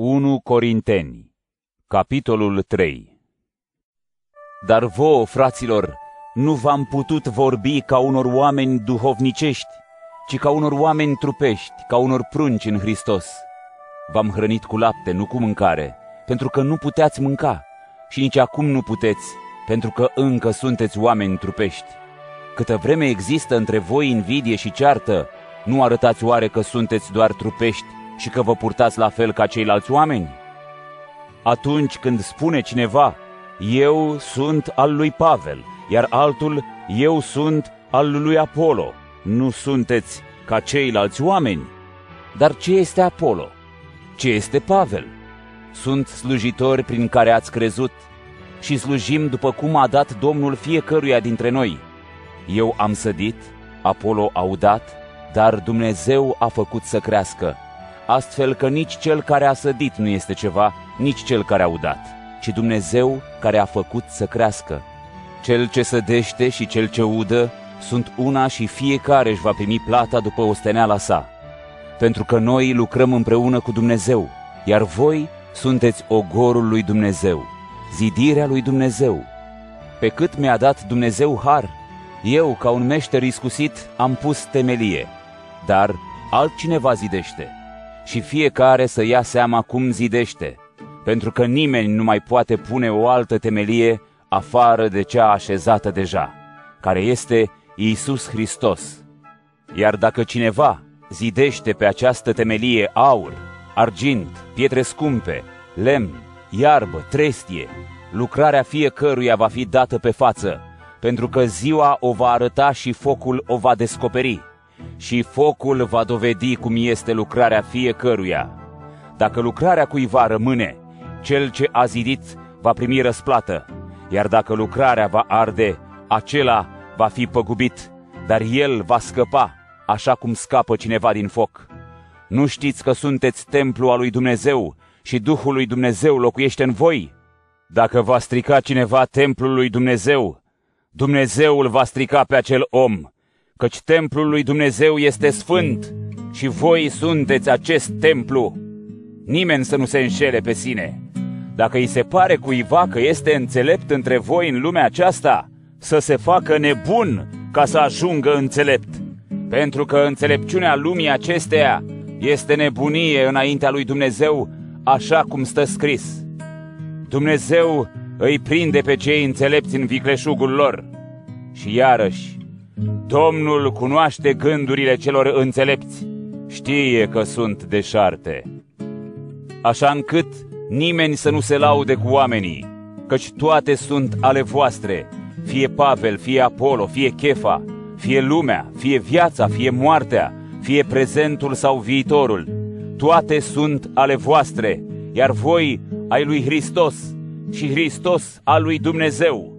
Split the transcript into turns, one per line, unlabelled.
1 Corinteni, capitolul 3 Dar vouă, fraților, nu v-am putut vorbi ca unor oameni duhovnicești, ci ca unor oameni trupești, ca unor prunci în Hristos. V-am hrănit cu lapte, nu cu mâncare, pentru că nu puteați mânca și nici acum nu puteți, pentru că încă sunteți oameni trupești. Câtă vreme există între voi invidie și ceartă, nu arătați oare că sunteți doar trupești și că vă purtați la fel ca ceilalți oameni? Atunci când spune cineva, eu sunt al lui Pavel, iar altul, eu sunt al lui Apollo, nu sunteți ca ceilalți oameni? Dar ce este Apollo? Ce este Pavel? Sunt slujitori prin care ați crezut și slujim după cum a dat Domnul fiecăruia dintre noi. Eu am sădit, Apollo a udat, dar Dumnezeu a făcut să crească, astfel că nici cel care a sădit nu este ceva, nici cel care a udat, ci Dumnezeu care a făcut să crească. Cel ce sădește și cel ce udă sunt una și fiecare își va primi plata după osteneala sa. Pentru că noi lucrăm împreună cu Dumnezeu, iar voi sunteți ogorul lui Dumnezeu, zidirea lui Dumnezeu. Pe cât mi-a dat Dumnezeu har, eu, ca un meșter iscusit, am pus temelie, dar altcineva zidește. Și fiecare să ia seama cum zidește, pentru că nimeni nu mai poate pune o altă temelie afară de cea așezată deja, care este Iisus Hristos. Iar dacă cineva zidește pe această temelie aur, argint, pietre scumpe, lemn, iarbă, trestie, lucrarea fiecăruia va fi dată pe față, pentru că ziua o va arăta și focul o va descoperi. Și focul va dovedi cum este lucrarea fiecăruia. Dacă lucrarea cuiva rămâne, cel ce a zidit va primi răsplată, iar dacă lucrarea va arde, acela va fi păgubit, dar el va scăpa, așa cum scapă cineva din foc. Nu știți că sunteți templu al lui Dumnezeu și Duhul lui Dumnezeu locuiește în voi? Dacă va strica cineva templul lui Dumnezeu, Dumnezeul va strica pe acel om, căci templul lui Dumnezeu este sfânt și voi sunteți acest templu. Nimeni să nu se înșele pe sine. Dacă îi se pare cuiva că este înțelept între voi în lumea aceasta, să se facă nebun ca să ajungă înțelept. Pentru că înțelepciunea lumii acesteia este nebunie înaintea lui Dumnezeu, așa cum stă scris. Dumnezeu îi prinde pe cei înțelepți în vicleșugul lor. Și iarăși, Domnul cunoaște gândurile celor înțelepți, știe că sunt deșarte. Așa încât nimeni să nu se laude cu oamenii, căci toate sunt ale voastre, fie Pavel, fie Apollo, fie Chefa, fie lumea, fie viața, fie moartea, fie prezentul sau viitorul. Toate sunt ale voastre, iar voi ai lui Hristos și Hristos al lui Dumnezeu.